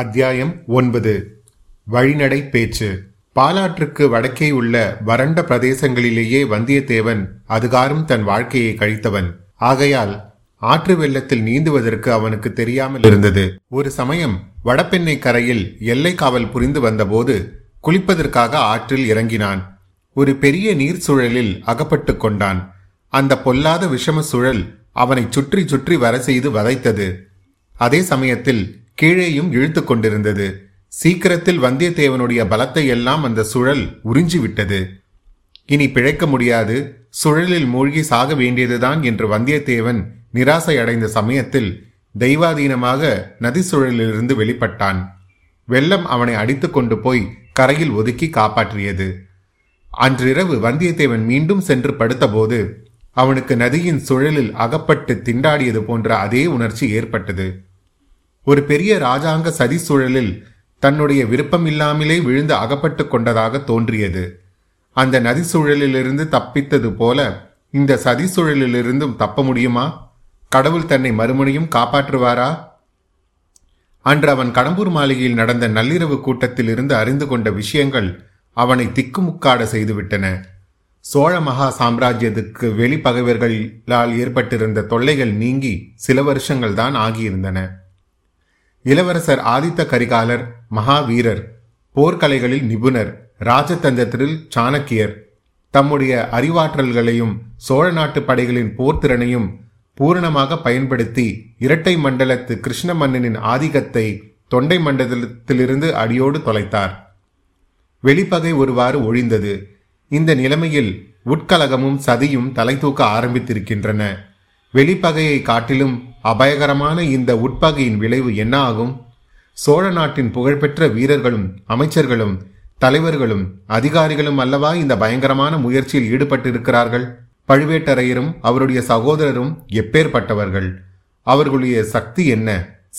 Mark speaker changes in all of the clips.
Speaker 1: அத்தியாயம் ஒன்பது வழிநடை பேச்சு பாலாற்றுக்கு வடக்கே உள்ள வறண்ட பிரதேசங்களிலேயே வந்தியத்தேவன் அதுகாரும் தன் வாழ்க்கையை கழித்தவன் ஆகையால் ஆற்று வெள்ளத்தில் நீந்துவதற்கு அவனுக்கு தெரியாமல் இருந்தது ஒரு சமயம் வடபெண்ணை கரையில் எல்லை காவல் புரிந்து வந்தபோது குளிப்பதற்காக ஆற்றில் இறங்கினான் ஒரு பெரிய நீர் சுழலில் அகப்பட்டு கொண்டான் அந்த பொல்லாத விஷம சூழல் அவனை சுற்றி சுற்றி வர செய்து வதைத்தது அதே சமயத்தில் கீழேயும் இழுத்து கொண்டிருந்தது சீக்கிரத்தில் வந்தியத்தேவனுடைய பலத்தை எல்லாம் அந்த சுழல் உறிஞ்சிவிட்டது விட்டது இனி பிழைக்க முடியாது சுழலில் மூழ்கி சாக வேண்டியதுதான் என்று வந்தியத்தேவன் நிராசை அடைந்த சமயத்தில் தெய்வாதீனமாக நதி சுழலிலிருந்து வெளிப்பட்டான் வெள்ளம் அவனை அடித்து கொண்டு போய் கரையில் ஒதுக்கி காப்பாற்றியது அன்றிரவு வந்தியத்தேவன் மீண்டும் சென்று படுத்தபோது அவனுக்கு நதியின் சுழலில் அகப்பட்டு திண்டாடியது போன்ற அதே உணர்ச்சி ஏற்பட்டது ஒரு பெரிய ராஜாங்க சதி சூழலில் தன்னுடைய விருப்பம் இல்லாமலே விழுந்து அகப்பட்டு கொண்டதாக தோன்றியது அந்த நதி சூழலிலிருந்து தப்பித்தது போல இந்த சதி சூழலிலிருந்தும் தப்ப முடியுமா கடவுள் தன்னை மறுமுனையும் காப்பாற்றுவாரா அன்று அவன் கடம்பூர் மாளிகையில் நடந்த நள்ளிரவு கூட்டத்தில் இருந்து அறிந்து கொண்ட விஷயங்கள் அவனை திக்குமுக்காட செய்துவிட்டன சோழ மகா சாம்ராஜ்யத்துக்கு வெளிப்பகைவர்களால் ஏற்பட்டிருந்த தொல்லைகள் நீங்கி சில வருஷங்கள் தான் ஆகியிருந்தன இளவரசர் ஆதித்த கரிகாலர் மகாவீரர் போர்க்கலைகளில் நிபுணர் ராஜதந்திரத்தில் சாணக்கியர் தம்முடைய அறிவாற்றல்களையும் சோழ நாட்டு படைகளின் போர்த்திறனையும் பூரணமாக பயன்படுத்தி இரட்டை மண்டலத்து கிருஷ்ண மன்னனின் ஆதிக்கத்தை தொண்டை மண்டலத்திலிருந்து அடியோடு தொலைத்தார் வெளிப்பகை ஒருவாறு ஒழிந்தது இந்த நிலைமையில் உட்கலகமும் சதியும் தலை தூக்க ஆரம்பித்திருக்கின்றன வெளிப்பகையை காட்டிலும் அபயகரமான இந்த உட்பகையின் விளைவு என்ன ஆகும் சோழ நாட்டின் புகழ்பெற்ற வீரர்களும் அமைச்சர்களும் தலைவர்களும் அதிகாரிகளும் அல்லவா இந்த பயங்கரமான முயற்சியில் ஈடுபட்டிருக்கிறார்கள் பழுவேட்டரையரும் அவருடைய சகோதரரும் எப்பேற்பட்டவர்கள் அவர்களுடைய சக்தி என்ன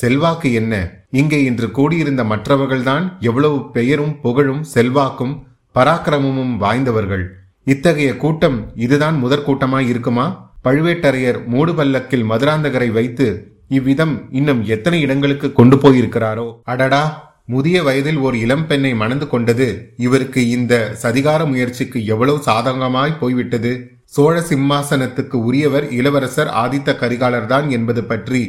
Speaker 1: செல்வாக்கு என்ன இங்கே இன்று கூடியிருந்த மற்றவர்கள்தான் எவ்வளவு பெயரும் புகழும் செல்வாக்கும் பராக்கிரமமும் வாய்ந்தவர்கள் இத்தகைய கூட்டம் இதுதான் முதற் இருக்குமா பழுவேட்டரையர் மூடு பல்லக்கில் மதுராந்தகரை வைத்து இவ்விதம் இன்னும் எத்தனை இடங்களுக்கு கொண்டு போயிருக்கிறாரோ அடடா முதிய வயதில் ஒரு இளம் பெண்ணை மணந்து கொண்டது இவருக்கு இந்த சதிகார முயற்சிக்கு எவ்வளவு சாதகமாய் போய்விட்டது சோழ சிம்மாசனத்துக்கு உரியவர் இளவரசர் ஆதித்த கரிகாலர்தான் என்பது பற்றி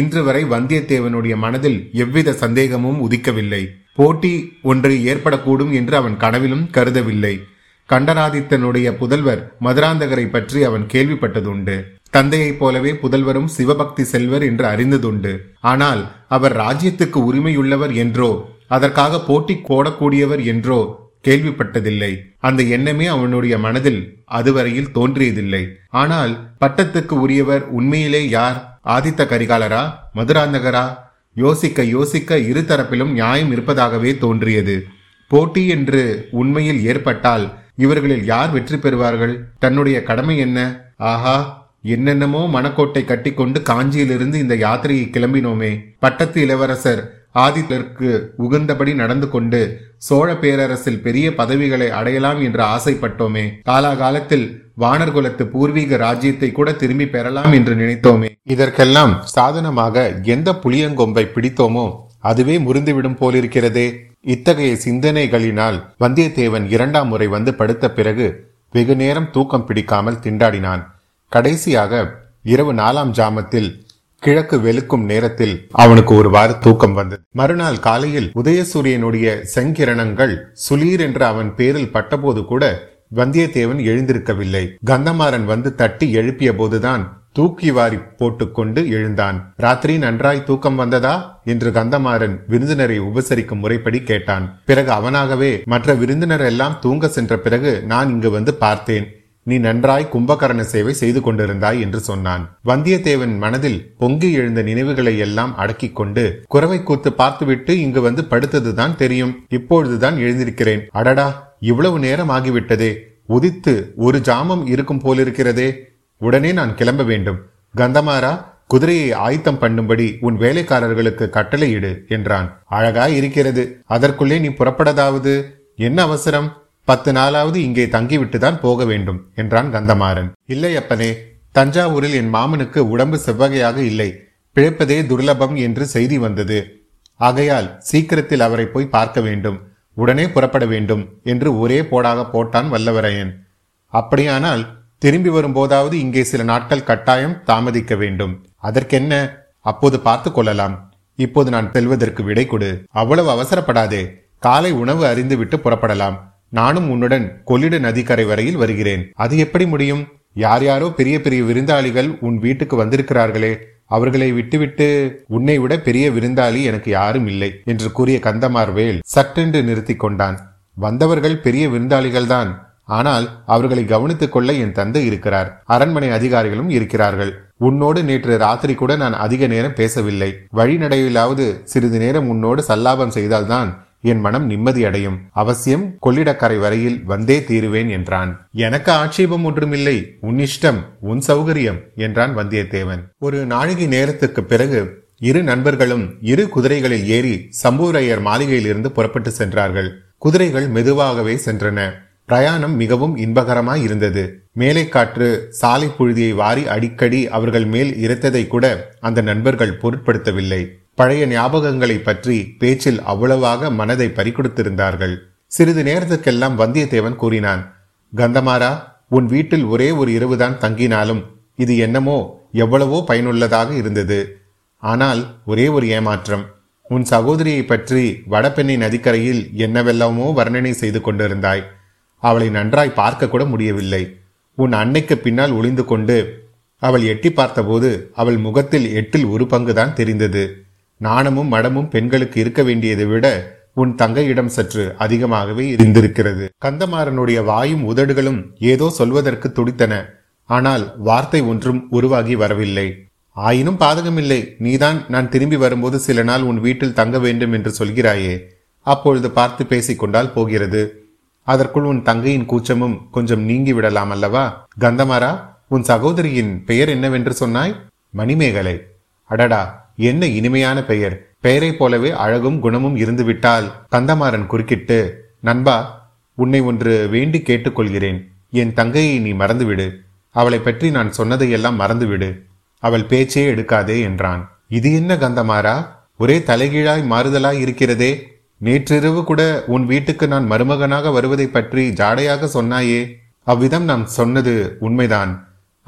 Speaker 1: இன்று வரை வந்தியத்தேவனுடைய மனதில் எவ்வித சந்தேகமும் உதிக்கவில்லை போட்டி ஒன்று ஏற்படக்கூடும் என்று அவன் கனவிலும் கருதவில்லை கண்டனாதித்தனுடைய புதல்வர் மதுராந்தகரை பற்றி அவன் கேள்விப்பட்டதுண்டு தந்தையைப் போலவே புதல்வரும் சிவபக்தி செல்வர் என்று அறிந்ததுண்டு ஆனால் அவர் ராஜ்யத்துக்கு உரிமையுள்ளவர் என்றோ அதற்காக போட்டி கோடக்கூடியவர் என்றோ கேள்விப்பட்டதில்லை அந்த எண்ணமே அவனுடைய மனதில் அதுவரையில் தோன்றியதில்லை ஆனால் பட்டத்துக்கு உரியவர் உண்மையிலே யார் ஆதித்த கரிகாலரா மதுராந்தகரா யோசிக்க யோசிக்க இருதரப்பிலும் நியாயம் இருப்பதாகவே தோன்றியது போட்டி என்று உண்மையில் ஏற்பட்டால் இவர்களில் யார் வெற்றி பெறுவார்கள் தன்னுடைய கடமை என்ன ஆஹா என்னென்னமோ மணக்கோட்டை கட்டிக்கொண்டு காஞ்சியிலிருந்து இந்த யாத்திரையை கிளம்பினோமே பட்டத்து இளவரசர் ஆதித்தருக்கு உகந்தபடி நடந்து கொண்டு சோழ பேரரசில் பெரிய பதவிகளை அடையலாம் என்று ஆசைப்பட்டோமே காலாகாலத்தில் வானர்குலத்து பூர்வீக ராஜ்யத்தை கூட திரும்பி பெறலாம் என்று நினைத்தோமே இதற்கெல்லாம் சாதனமாக எந்த புளியங்கொம்பை பிடித்தோமோ அதுவே முறிந்துவிடும் போலிருக்கிறதே இத்தகைய சிந்தனைகளினால் வந்தியத்தேவன் இரண்டாம் முறை வந்து படுத்த பிறகு வெகு நேரம் தூக்கம் பிடிக்காமல் திண்டாடினான் கடைசியாக இரவு நாலாம் ஜாமத்தில் கிழக்கு வெளுக்கும் நேரத்தில் அவனுக்கு ஒரு வார தூக்கம் வந்தது மறுநாள் காலையில் உதயசூரியனுடைய செங்கிரணங்கள் சுளீர் என்று அவன் பேரில் பட்டபோது கூட வந்தியத்தேவன் எழுந்திருக்கவில்லை கந்தமாறன் வந்து தட்டி எழுப்பிய போதுதான் தூக்கி வாரி போட்டுக்கொண்டு எழுந்தான் ராத்திரி நன்றாய் தூக்கம் வந்ததா என்று கந்தமாறன் விருந்தினரை உபசரிக்கும் முறைப்படி கேட்டான் பிறகு அவனாகவே மற்ற விருந்தினர் எல்லாம் தூங்க சென்ற பிறகு நான் இங்கு வந்து பார்த்தேன் நீ நன்றாய் கும்பகரண சேவை செய்து கொண்டிருந்தாய் என்று சொன்னான் வந்தியத்தேவன் மனதில் பொங்கி எழுந்த நினைவுகளை எல்லாம் அடக்கிக் கொண்டு குறவை கூத்து பார்த்துவிட்டு இங்கு வந்து படுத்ததுதான் தெரியும் இப்பொழுதுதான் எழுந்திருக்கிறேன் அடடா இவ்வளவு நேரம் ஆகிவிட்டதே உதித்து ஒரு ஜாமம் இருக்கும் போலிருக்கிறதே உடனே நான் கிளம்ப வேண்டும் கந்தமாரா குதிரையை ஆயத்தம் பண்ணும்படி உன் வேலைக்காரர்களுக்கு கட்டளையிடு என்றான் அழகாய் இருக்கிறது அதற்குள்ளே நீ புறப்படதாவது என்ன அவசரம் பத்து நாளாவது இங்கே தங்கிவிட்டு தான் போக வேண்டும் என்றான் கந்தமாறன் இல்லை அப்பனே தஞ்சாவூரில் என் மாமனுக்கு உடம்பு செவ்வகையாக இல்லை பிழைப்பதே துர்லபம் என்று செய்தி வந்தது ஆகையால் சீக்கிரத்தில் அவரை போய் பார்க்க வேண்டும் உடனே புறப்பட வேண்டும் என்று ஒரே போடாக போட்டான் வல்லவரையன் அப்படியானால் திரும்பி வரும்போதாவது இங்கே சில நாட்கள் கட்டாயம் தாமதிக்க வேண்டும் அதற்கென்ன அப்போது பார்த்து கொள்ளலாம் இப்போது நான் செல்வதற்கு விடை கொடு அவ்வளவு அவசரப்படாதே காலை உணவு அறிந்துவிட்டு புறப்படலாம் நானும் உன்னுடன் கொள்ளிட நதிக்கரை வரையில் வருகிறேன் அது எப்படி முடியும் யார் யாரோ பெரிய பெரிய விருந்தாளிகள் உன் வீட்டுக்கு வந்திருக்கிறார்களே அவர்களை விட்டுவிட்டு உன்னை விட பெரிய விருந்தாளி எனக்கு யாரும் இல்லை என்று கூறிய கந்தமார் வேல் சட்டென்று நிறுத்தி கொண்டான் வந்தவர்கள் பெரிய விருந்தாளிகள்தான் ஆனால் அவர்களை கவனித்துக் கொள்ள என் தந்தை இருக்கிறார் அரண்மனை அதிகாரிகளும் இருக்கிறார்கள் உன்னோடு நேற்று ராத்திரி கூட நான் அதிக நேரம் பேசவில்லை வழிநடையிலாவது சிறிது நேரம் உன்னோடு சல்லாபம் செய்தால்தான் என் மனம் நிம்மதி அடையும் அவசியம் கொள்ளிடக்கரை வரையில் வந்தே தீருவேன் என்றான் எனக்கு ஆட்சேபம் ஒன்றுமில்லை உன் இஷ்டம் உன் சௌகரியம் என்றான் வந்தியத்தேவன் ஒரு நாழிகை நேரத்துக்கு பிறகு இரு நண்பர்களும் இரு குதிரைகளில் ஏறி சம்பூரையர் மாளிகையில் இருந்து புறப்பட்டு சென்றார்கள் குதிரைகள் மெதுவாகவே சென்றன பிரயாணம் மிகவும் இன்பகரமாய் இருந்தது மேலை காற்று சாலை புழுதியை வாரி அடிக்கடி அவர்கள் மேல் இறைத்ததை கூட அந்த நண்பர்கள் பொருட்படுத்தவில்லை பழைய ஞாபகங்களை பற்றி பேச்சில் அவ்வளவாக மனதை பறிக்கொடுத்திருந்தார்கள் சிறிது நேரத்துக்கெல்லாம் வந்தியத்தேவன் கூறினான் கந்தமாரா உன் வீட்டில் ஒரே ஒரு இரவுதான் தங்கினாலும் இது என்னமோ எவ்வளவோ பயனுள்ளதாக இருந்தது ஆனால் ஒரே ஒரு ஏமாற்றம் உன் சகோதரியை பற்றி வடபெண்ணை நதிக்கரையில் என்னவெல்லாமோ வர்ணனை செய்து கொண்டிருந்தாய் அவளை நன்றாய் பார்க்க கூட முடியவில்லை உன் அன்னைக்கு பின்னால் ஒளிந்து கொண்டு அவள் எட்டி பார்த்தபோது அவள் முகத்தில் எட்டில் ஒரு பங்கு தான் தெரிந்தது நாணமும் மடமும் பெண்களுக்கு இருக்க வேண்டியதை விட உன் தங்கையிடம் சற்று அதிகமாகவே இருந்திருக்கிறது கந்தமாறனுடைய வாயும் உதடுகளும் ஏதோ சொல்வதற்கு துடித்தன ஆனால் வார்த்தை ஒன்றும் உருவாகி வரவில்லை ஆயினும் பாதகமில்லை நீதான் நான் திரும்பி வரும்போது சில நாள் உன் வீட்டில் தங்க வேண்டும் என்று சொல்கிறாயே அப்பொழுது பார்த்து பேசிக்கொண்டால் போகிறது அதற்குள் உன் தங்கையின் கூச்சமும் கொஞ்சம் நீங்கி விடலாம் அல்லவா கந்தமாரா உன் சகோதரியின் பெயர் என்னவென்று சொன்னாய் மணிமேகலை அடடா என்ன இனிமையான பெயர் பெயரை போலவே அழகும் குணமும் இருந்துவிட்டால் கந்தமாறன் குறுக்கிட்டு நண்பா உன்னை ஒன்று வேண்டி கேட்டுக்கொள்கிறேன் என் தங்கையை நீ மறந்துவிடு அவளை பற்றி நான் சொன்னதையெல்லாம் மறந்துவிடு அவள் பேச்சே எடுக்காதே என்றான் இது என்ன கந்தமாரா ஒரே தலைகீழாய் மாறுதலாய் இருக்கிறதே நேற்றிரவு கூட உன் வீட்டுக்கு நான் மருமகனாக வருவதை பற்றி ஜாடையாக சொன்னாயே அவ்விதம் நான் சொன்னது உண்மைதான்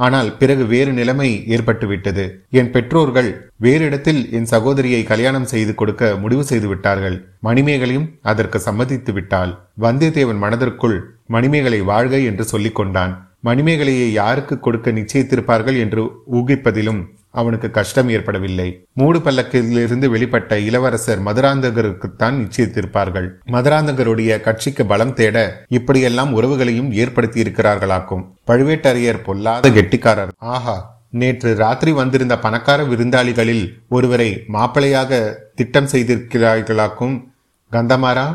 Speaker 1: ஆனால் பிறகு வேறு நிலைமை ஏற்பட்டுவிட்டது என் பெற்றோர்கள் வேறு இடத்தில் என் சகோதரியை கல்யாணம் செய்து கொடுக்க முடிவு செய்து விட்டார்கள் மணிமேகலையும் அதற்கு சம்மதித்து விட்டாள் வந்தியத்தேவன் மனதிற்குள் மணிமேகலை வாழ்க என்று சொல்லிக் கொண்டான் மணிமேகலையை யாருக்கு கொடுக்க நிச்சயித்திருப்பார்கள் என்று ஊகிப்பதிலும் அவனுக்கு கஷ்டம் ஏற்படவில்லை மூடு பல்லக்கிலிருந்து வெளிப்பட்ட இளவரசர் மதுராந்தகருக்குத்தான் நிச்சயித்திருப்பார்கள் மதுராந்தகருடைய கட்சிக்கு பலம் தேட இப்படியெல்லாம் உறவுகளையும் ஏற்படுத்தி இருக்கிறார்களாக்கும் பழுவேட்டரையர் பொல்லாத கெட்டிக்காரர் ஆஹா நேற்று ராத்திரி வந்திருந்த பணக்கார விருந்தாளிகளில் ஒருவரை மாப்பிளையாக திட்டம் செய்திருக்கிறார்களாக்கும் கந்தமாரா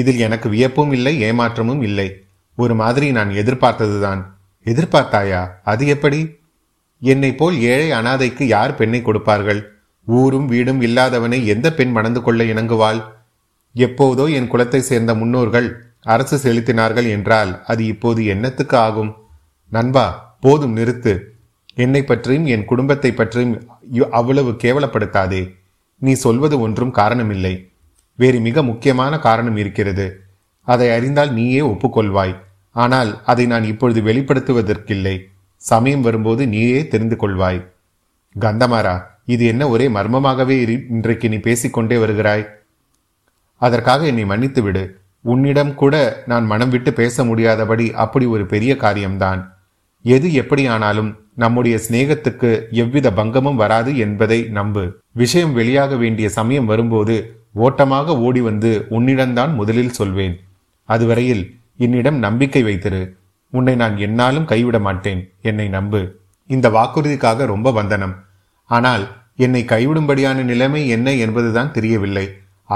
Speaker 1: இதில் எனக்கு வியப்பும் இல்லை ஏமாற்றமும் இல்லை ஒரு மாதிரி நான் எதிர்பார்த்ததுதான் எதிர்பார்த்தாயா அது எப்படி என்னை போல் ஏழை அனாதைக்கு யார் பெண்ணை கொடுப்பார்கள் ஊரும் வீடும் இல்லாதவனை எந்த பெண் மணந்து கொள்ள இணங்குவாள் எப்போதோ என் குலத்தை சேர்ந்த முன்னோர்கள் அரசு செலுத்தினார்கள் என்றால் அது இப்போது என்னத்துக்கு ஆகும் நண்பா போதும் நிறுத்து என்னை பற்றியும் என் குடும்பத்தை பற்றியும் அவ்வளவு கேவலப்படுத்தாதே நீ சொல்வது ஒன்றும் காரணமில்லை வேறு மிக முக்கியமான காரணம் இருக்கிறது அதை அறிந்தால் நீயே ஒப்புக்கொள்வாய் ஆனால் அதை நான் இப்பொழுது வெளிப்படுத்துவதற்கில்லை சமயம் வரும்போது நீயே தெரிந்து கொள்வாய் கந்தமாரா இது என்ன ஒரே மர்மமாகவே இன்றைக்கு நீ பேசிக்கொண்டே வருகிறாய் அதற்காக என்னை மன்னித்து விடு உன்னிடம் கூட நான் மனம் விட்டு பேச முடியாதபடி அப்படி ஒரு பெரிய காரியம்தான் எது எப்படியானாலும் நம்முடைய சிநேகத்துக்கு எவ்வித பங்கமும் வராது என்பதை நம்பு விஷயம் வெளியாக வேண்டிய சமயம் வரும்போது ஓட்டமாக ஓடி வந்து உன்னிடம்தான் முதலில் சொல்வேன் அதுவரையில் என்னிடம் நம்பிக்கை வைத்திரு உன்னை நான் என்னாலும் கைவிட மாட்டேன் என்னை நம்பு இந்த வாக்குறுதிக்காக ரொம்ப வந்தனம் ஆனால் என்னை கைவிடும்படியான நிலைமை என்ன என்பதுதான் தெரியவில்லை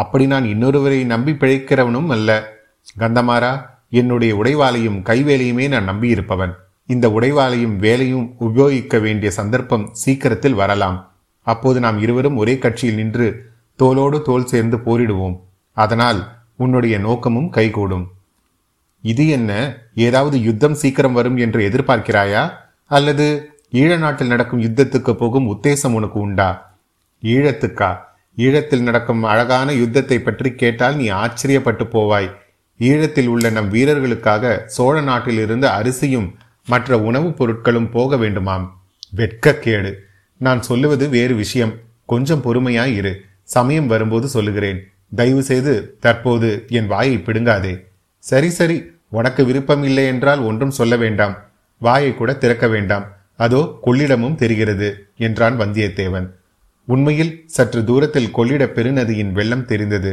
Speaker 1: அப்படி நான் இன்னொருவரை நம்பி பிழைக்கிறவனும் அல்ல கந்தமாரா என்னுடைய உடைவாளையும் கைவேலையுமே நான் நம்பியிருப்பவன் இந்த உடைவாளையும் வேலையும் உபயோகிக்க வேண்டிய சந்தர்ப்பம் சீக்கிரத்தில் வரலாம் அப்போது நாம் இருவரும் ஒரே கட்சியில் நின்று தோளோடு தோல் சேர்ந்து போரிடுவோம் அதனால் உன்னுடைய நோக்கமும் கைகூடும் இது என்ன ஏதாவது யுத்தம் சீக்கிரம் வரும் என்று எதிர்பார்க்கிறாயா அல்லது ஈழ நாட்டில் நடக்கும் யுத்தத்துக்கு போகும் உத்தேசம் உனக்கு உண்டா ஈழத்துக்கா ஈழத்தில் நடக்கும் அழகான யுத்தத்தை பற்றி கேட்டால் நீ ஆச்சரியப்பட்டு போவாய் ஈழத்தில் உள்ள நம் வீரர்களுக்காக சோழ நாட்டில் இருந்து அரிசியும் மற்ற உணவுப் பொருட்களும் போக வேண்டுமாம் வெட்கக்கேடு நான் சொல்லுவது வேறு விஷயம் கொஞ்சம் பொறுமையாய் இரு சமயம் வரும்போது சொல்லுகிறேன் தயவு செய்து தற்போது என் வாயை பிடுங்காதே சரி சரி உனக்கு விருப்பம் இல்லை என்றால் ஒன்றும் சொல்ல வேண்டாம் வாயை கூட திறக்க வேண்டாம் அதோ கொள்ளிடமும் தெரிகிறது என்றான் வந்தியத்தேவன் உண்மையில் சற்று தூரத்தில் கொள்ளிட பெருநதியின் வெள்ளம் தெரிந்தது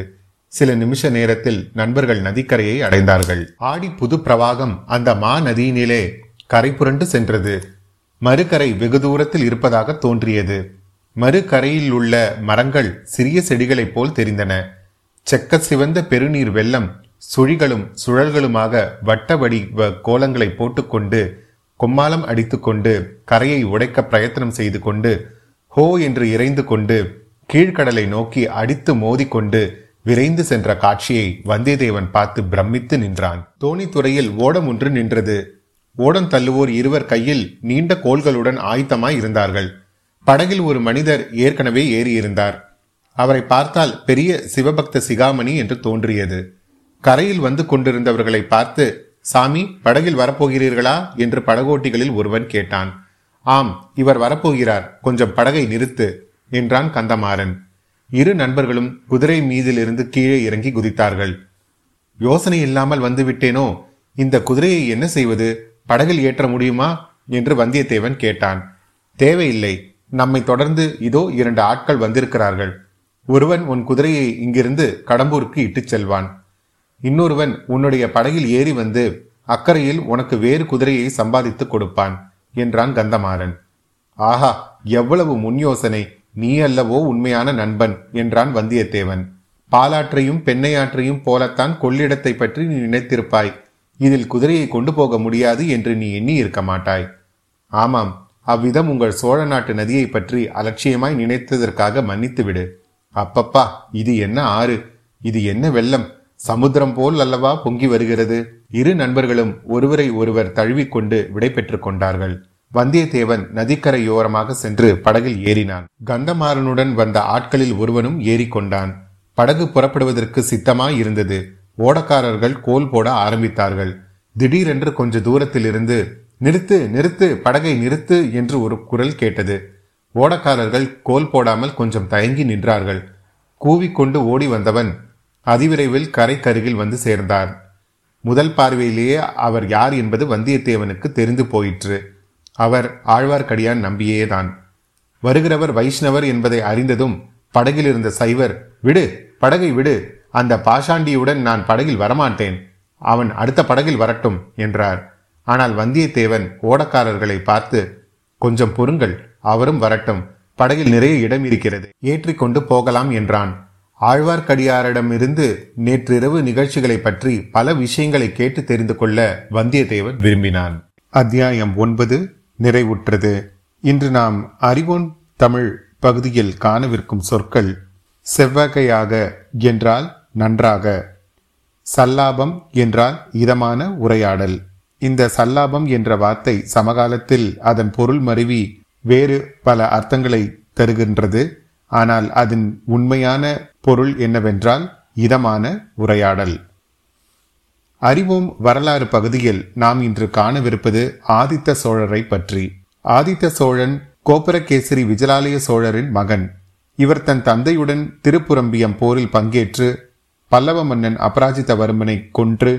Speaker 1: சில நிமிஷ நேரத்தில் நண்பர்கள் நதிக்கரையை அடைந்தார்கள் ஆடி புது பிரவாகம் அந்த மா நதியினிலே கரை புரண்டு சென்றது மறுகரை வெகு தூரத்தில் இருப்பதாக தோன்றியது மறுகரையில் உள்ள மரங்கள் சிறிய செடிகளைப் போல் தெரிந்தன செக்க சிவந்த பெருநீர் வெள்ளம் சுழிகளும் சுழல்களுமாக வட்டவடி கோலங்களை போட்டுக்கொண்டு கொம்மாலம் அடித்துக்கொண்டு கரையை உடைக்க பிரயத்தனம் செய்து கொண்டு ஹோ என்று இறைந்து கொண்டு கீழ்கடலை நோக்கி அடித்து மோதிக்கொண்டு விரைந்து சென்ற காட்சியை வந்தியத்தேவன் பார்த்து பிரமித்து நின்றான் தோணித்துறையில் ஓடம் ஒன்று நின்றது ஓடம் தள்ளுவோர் இருவர் கையில் நீண்ட கோள்களுடன் ஆயத்தமாய் இருந்தார்கள் படகில் ஒரு மனிதர் ஏற்கனவே ஏறியிருந்தார் அவரை பார்த்தால் பெரிய சிவபக்த சிகாமணி என்று தோன்றியது கரையில் வந்து கொண்டிருந்தவர்களை பார்த்து சாமி படகில் வரப்போகிறீர்களா என்று படகோட்டிகளில் ஒருவன் கேட்டான் ஆம் இவர் வரப்போகிறார் கொஞ்சம் படகை நிறுத்து என்றான் கந்தமாறன் இரு நண்பர்களும் குதிரை மீதிலிருந்து கீழே இறங்கி குதித்தார்கள் யோசனை இல்லாமல் வந்துவிட்டேனோ இந்த குதிரையை என்ன செய்வது படகில் ஏற்ற முடியுமா என்று வந்தியத்தேவன் கேட்டான் தேவையில்லை நம்மை தொடர்ந்து இதோ இரண்டு ஆட்கள் வந்திருக்கிறார்கள் ஒருவன் உன் குதிரையை இங்கிருந்து கடம்பூருக்கு இட்டுச் செல்வான் இன்னொருவன் உன்னுடைய படகில் ஏறி வந்து அக்கறையில் உனக்கு வேறு குதிரையை சம்பாதித்துக் கொடுப்பான் என்றான் கந்தமாறன் ஆஹா எவ்வளவு முன் யோசனை நீ அல்லவோ உண்மையான நண்பன் என்றான் வந்தியத்தேவன் பாலாற்றையும் பெண்ணையாற்றையும் போலத்தான் கொள்ளிடத்தை பற்றி நீ நினைத்திருப்பாய் இதில் குதிரையை கொண்டு போக முடியாது என்று நீ எண்ணி இருக்க மாட்டாய் ஆமாம் அவ்விதம் உங்கள் சோழ நாட்டு நதியை பற்றி அலட்சியமாய் நினைத்ததற்காக மன்னித்து விடு அப்பப்பா இது என்ன ஆறு இது என்ன வெள்ளம் சமுத்திரம் போல் அல்லவா பொங்கி வருகிறது இரு நண்பர்களும் ஒருவரை ஒருவர் தழுவிக்கொண்டு விடைபெற்று கொண்டார்கள் வந்தியத்தேவன் நதிக்கரையோரமாக சென்று படகில் ஏறினான் கந்தமாறனுடன் வந்த ஆட்களில் ஒருவனும் ஏறிக்கொண்டான் படகு புறப்படுவதற்கு சித்தமாய் இருந்தது ஓடக்காரர்கள் கோல் போட ஆரம்பித்தார்கள் திடீரென்று கொஞ்ச இருந்து நிறுத்து நிறுத்து படகை நிறுத்து என்று ஒரு குரல் கேட்டது ஓடக்காரர்கள் கோல் போடாமல் கொஞ்சம் தயங்கி நின்றார்கள் கூவிக்கொண்டு ஓடி வந்தவன் அதிவிரைவில் கரைக்கருகில் வந்து சேர்ந்தார் முதல் பார்வையிலேயே அவர் யார் என்பது வந்தியத்தேவனுக்கு தெரிந்து போயிற்று அவர் ஆழ்வார்க்கடியான் நம்பியேதான் வருகிறவர் வைஷ்ணவர் என்பதை அறிந்ததும் படகில் இருந்த சைவர் விடு படகை விடு அந்த பாஷாண்டியுடன் நான் படகில் வரமாட்டேன் அவன் அடுத்த படகில் வரட்டும் என்றார் ஆனால் வந்தியத்தேவன் ஓடக்காரர்களை பார்த்து கொஞ்சம் பொறுங்கள் அவரும் வரட்டும் படகில் நிறைய இடம் இருக்கிறது ஏற்றிக்கொண்டு போகலாம் என்றான் ஆழ்வார்க்கடியாரிடமிருந்து நேற்றிரவு நிகழ்ச்சிகளை பற்றி பல விஷயங்களை கேட்டு தெரிந்து கொள்ள வந்தியத்தேவன் விரும்பினான் அத்தியாயம் ஒன்பது நிறைவுற்றது இன்று நாம் அறிவோன் தமிழ் பகுதியில் காணவிருக்கும் சொற்கள் செவ்வகையாக என்றால் நன்றாக சல்லாபம் என்றால் இதமான உரையாடல் இந்த சல்லாபம் என்ற வார்த்தை சமகாலத்தில் அதன் பொருள் மருவி வேறு பல அர்த்தங்களை தருகின்றது ஆனால் அதன் உண்மையான பொருள் என்னவென்றால் இதமான உரையாடல் அறிவோம் வரலாறு பகுதியில் நாம் இன்று காணவிருப்பது ஆதித்த சோழரை பற்றி ஆதித்த சோழன் கோபுரகேசரி விஜயாலய சோழரின் மகன் இவர் தன் தந்தையுடன் திருப்புரம்பியம் போரில் பங்கேற்று பல்லவ மன்னன் அபராஜிதவர்மனை கொன்று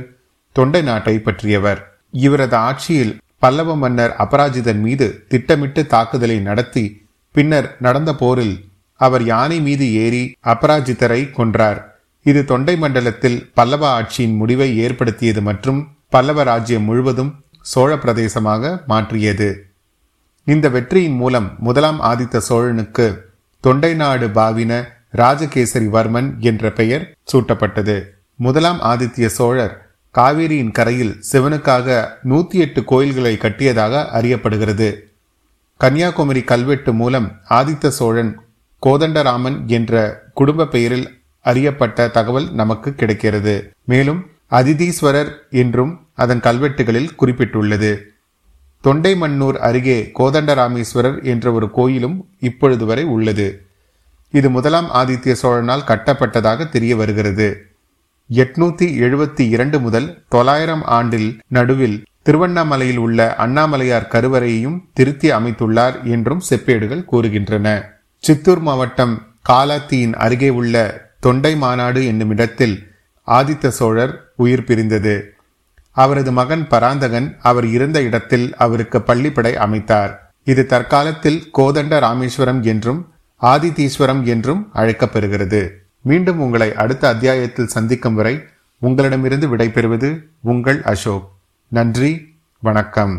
Speaker 1: தொண்டை நாட்டை பற்றியவர் இவரது ஆட்சியில் பல்லவ மன்னர் அபராஜிதன் மீது திட்டமிட்டு தாக்குதலை நடத்தி பின்னர் நடந்த போரில் அவர் யானை மீது ஏறி அபராஜிதரை கொன்றார் இது தொண்டை மண்டலத்தில் பல்லவ ஆட்சியின் முடிவை ஏற்படுத்தியது மற்றும் பல்லவ ராஜ்யம் முழுவதும் சோழ பிரதேசமாக மாற்றியது இந்த வெற்றியின் மூலம் முதலாம் ஆதித்த சோழனுக்கு தொண்டை நாடு பாவின ராஜகேசரி வர்மன் என்ற பெயர் சூட்டப்பட்டது முதலாம் ஆதித்ய சோழர் காவேரியின் கரையில் சிவனுக்காக நூத்தி எட்டு கோயில்களை கட்டியதாக அறியப்படுகிறது கன்னியாகுமரி கல்வெட்டு மூலம் ஆதித்த சோழன் கோதண்டராமன் என்ற குடும்ப பெயரில் அறியப்பட்ட தகவல் நமக்கு கிடைக்கிறது மேலும் அதிதீஸ்வரர் என்றும் அதன் கல்வெட்டுகளில் குறிப்பிட்டுள்ளது தொண்டைமன்னூர் அருகே கோதண்டராமேஸ்வரர் என்ற ஒரு கோயிலும் இப்பொழுது வரை உள்ளது இது முதலாம் ஆதித்ய சோழனால் கட்டப்பட்டதாக தெரிய வருகிறது எட்நூத்தி எழுபத்தி இரண்டு முதல் தொள்ளாயிரம் ஆண்டில் நடுவில் திருவண்ணாமலையில் உள்ள அண்ணாமலையார் கருவறையையும் திருத்தி அமைத்துள்ளார் என்றும் செப்பேடுகள் கூறுகின்றன சித்தூர் மாவட்டம் காலாத்தியின் அருகே உள்ள தொண்டை மாநாடு என்னும் இடத்தில் ஆதித்த சோழர் உயிர் பிரிந்தது அவரது மகன் பராந்தகன் அவர் இருந்த இடத்தில் அவருக்கு பள்ளிப்படை அமைத்தார் இது தற்காலத்தில் கோதண்ட ராமேஸ்வரம் என்றும் ஆதித்தீஸ்வரம் என்றும் அழைக்கப்பெறுகிறது மீண்டும் உங்களை அடுத்த அத்தியாயத்தில் சந்திக்கும் வரை உங்களிடமிருந்து விடைபெறுவது உங்கள் அசோக் நன்றி வணக்கம்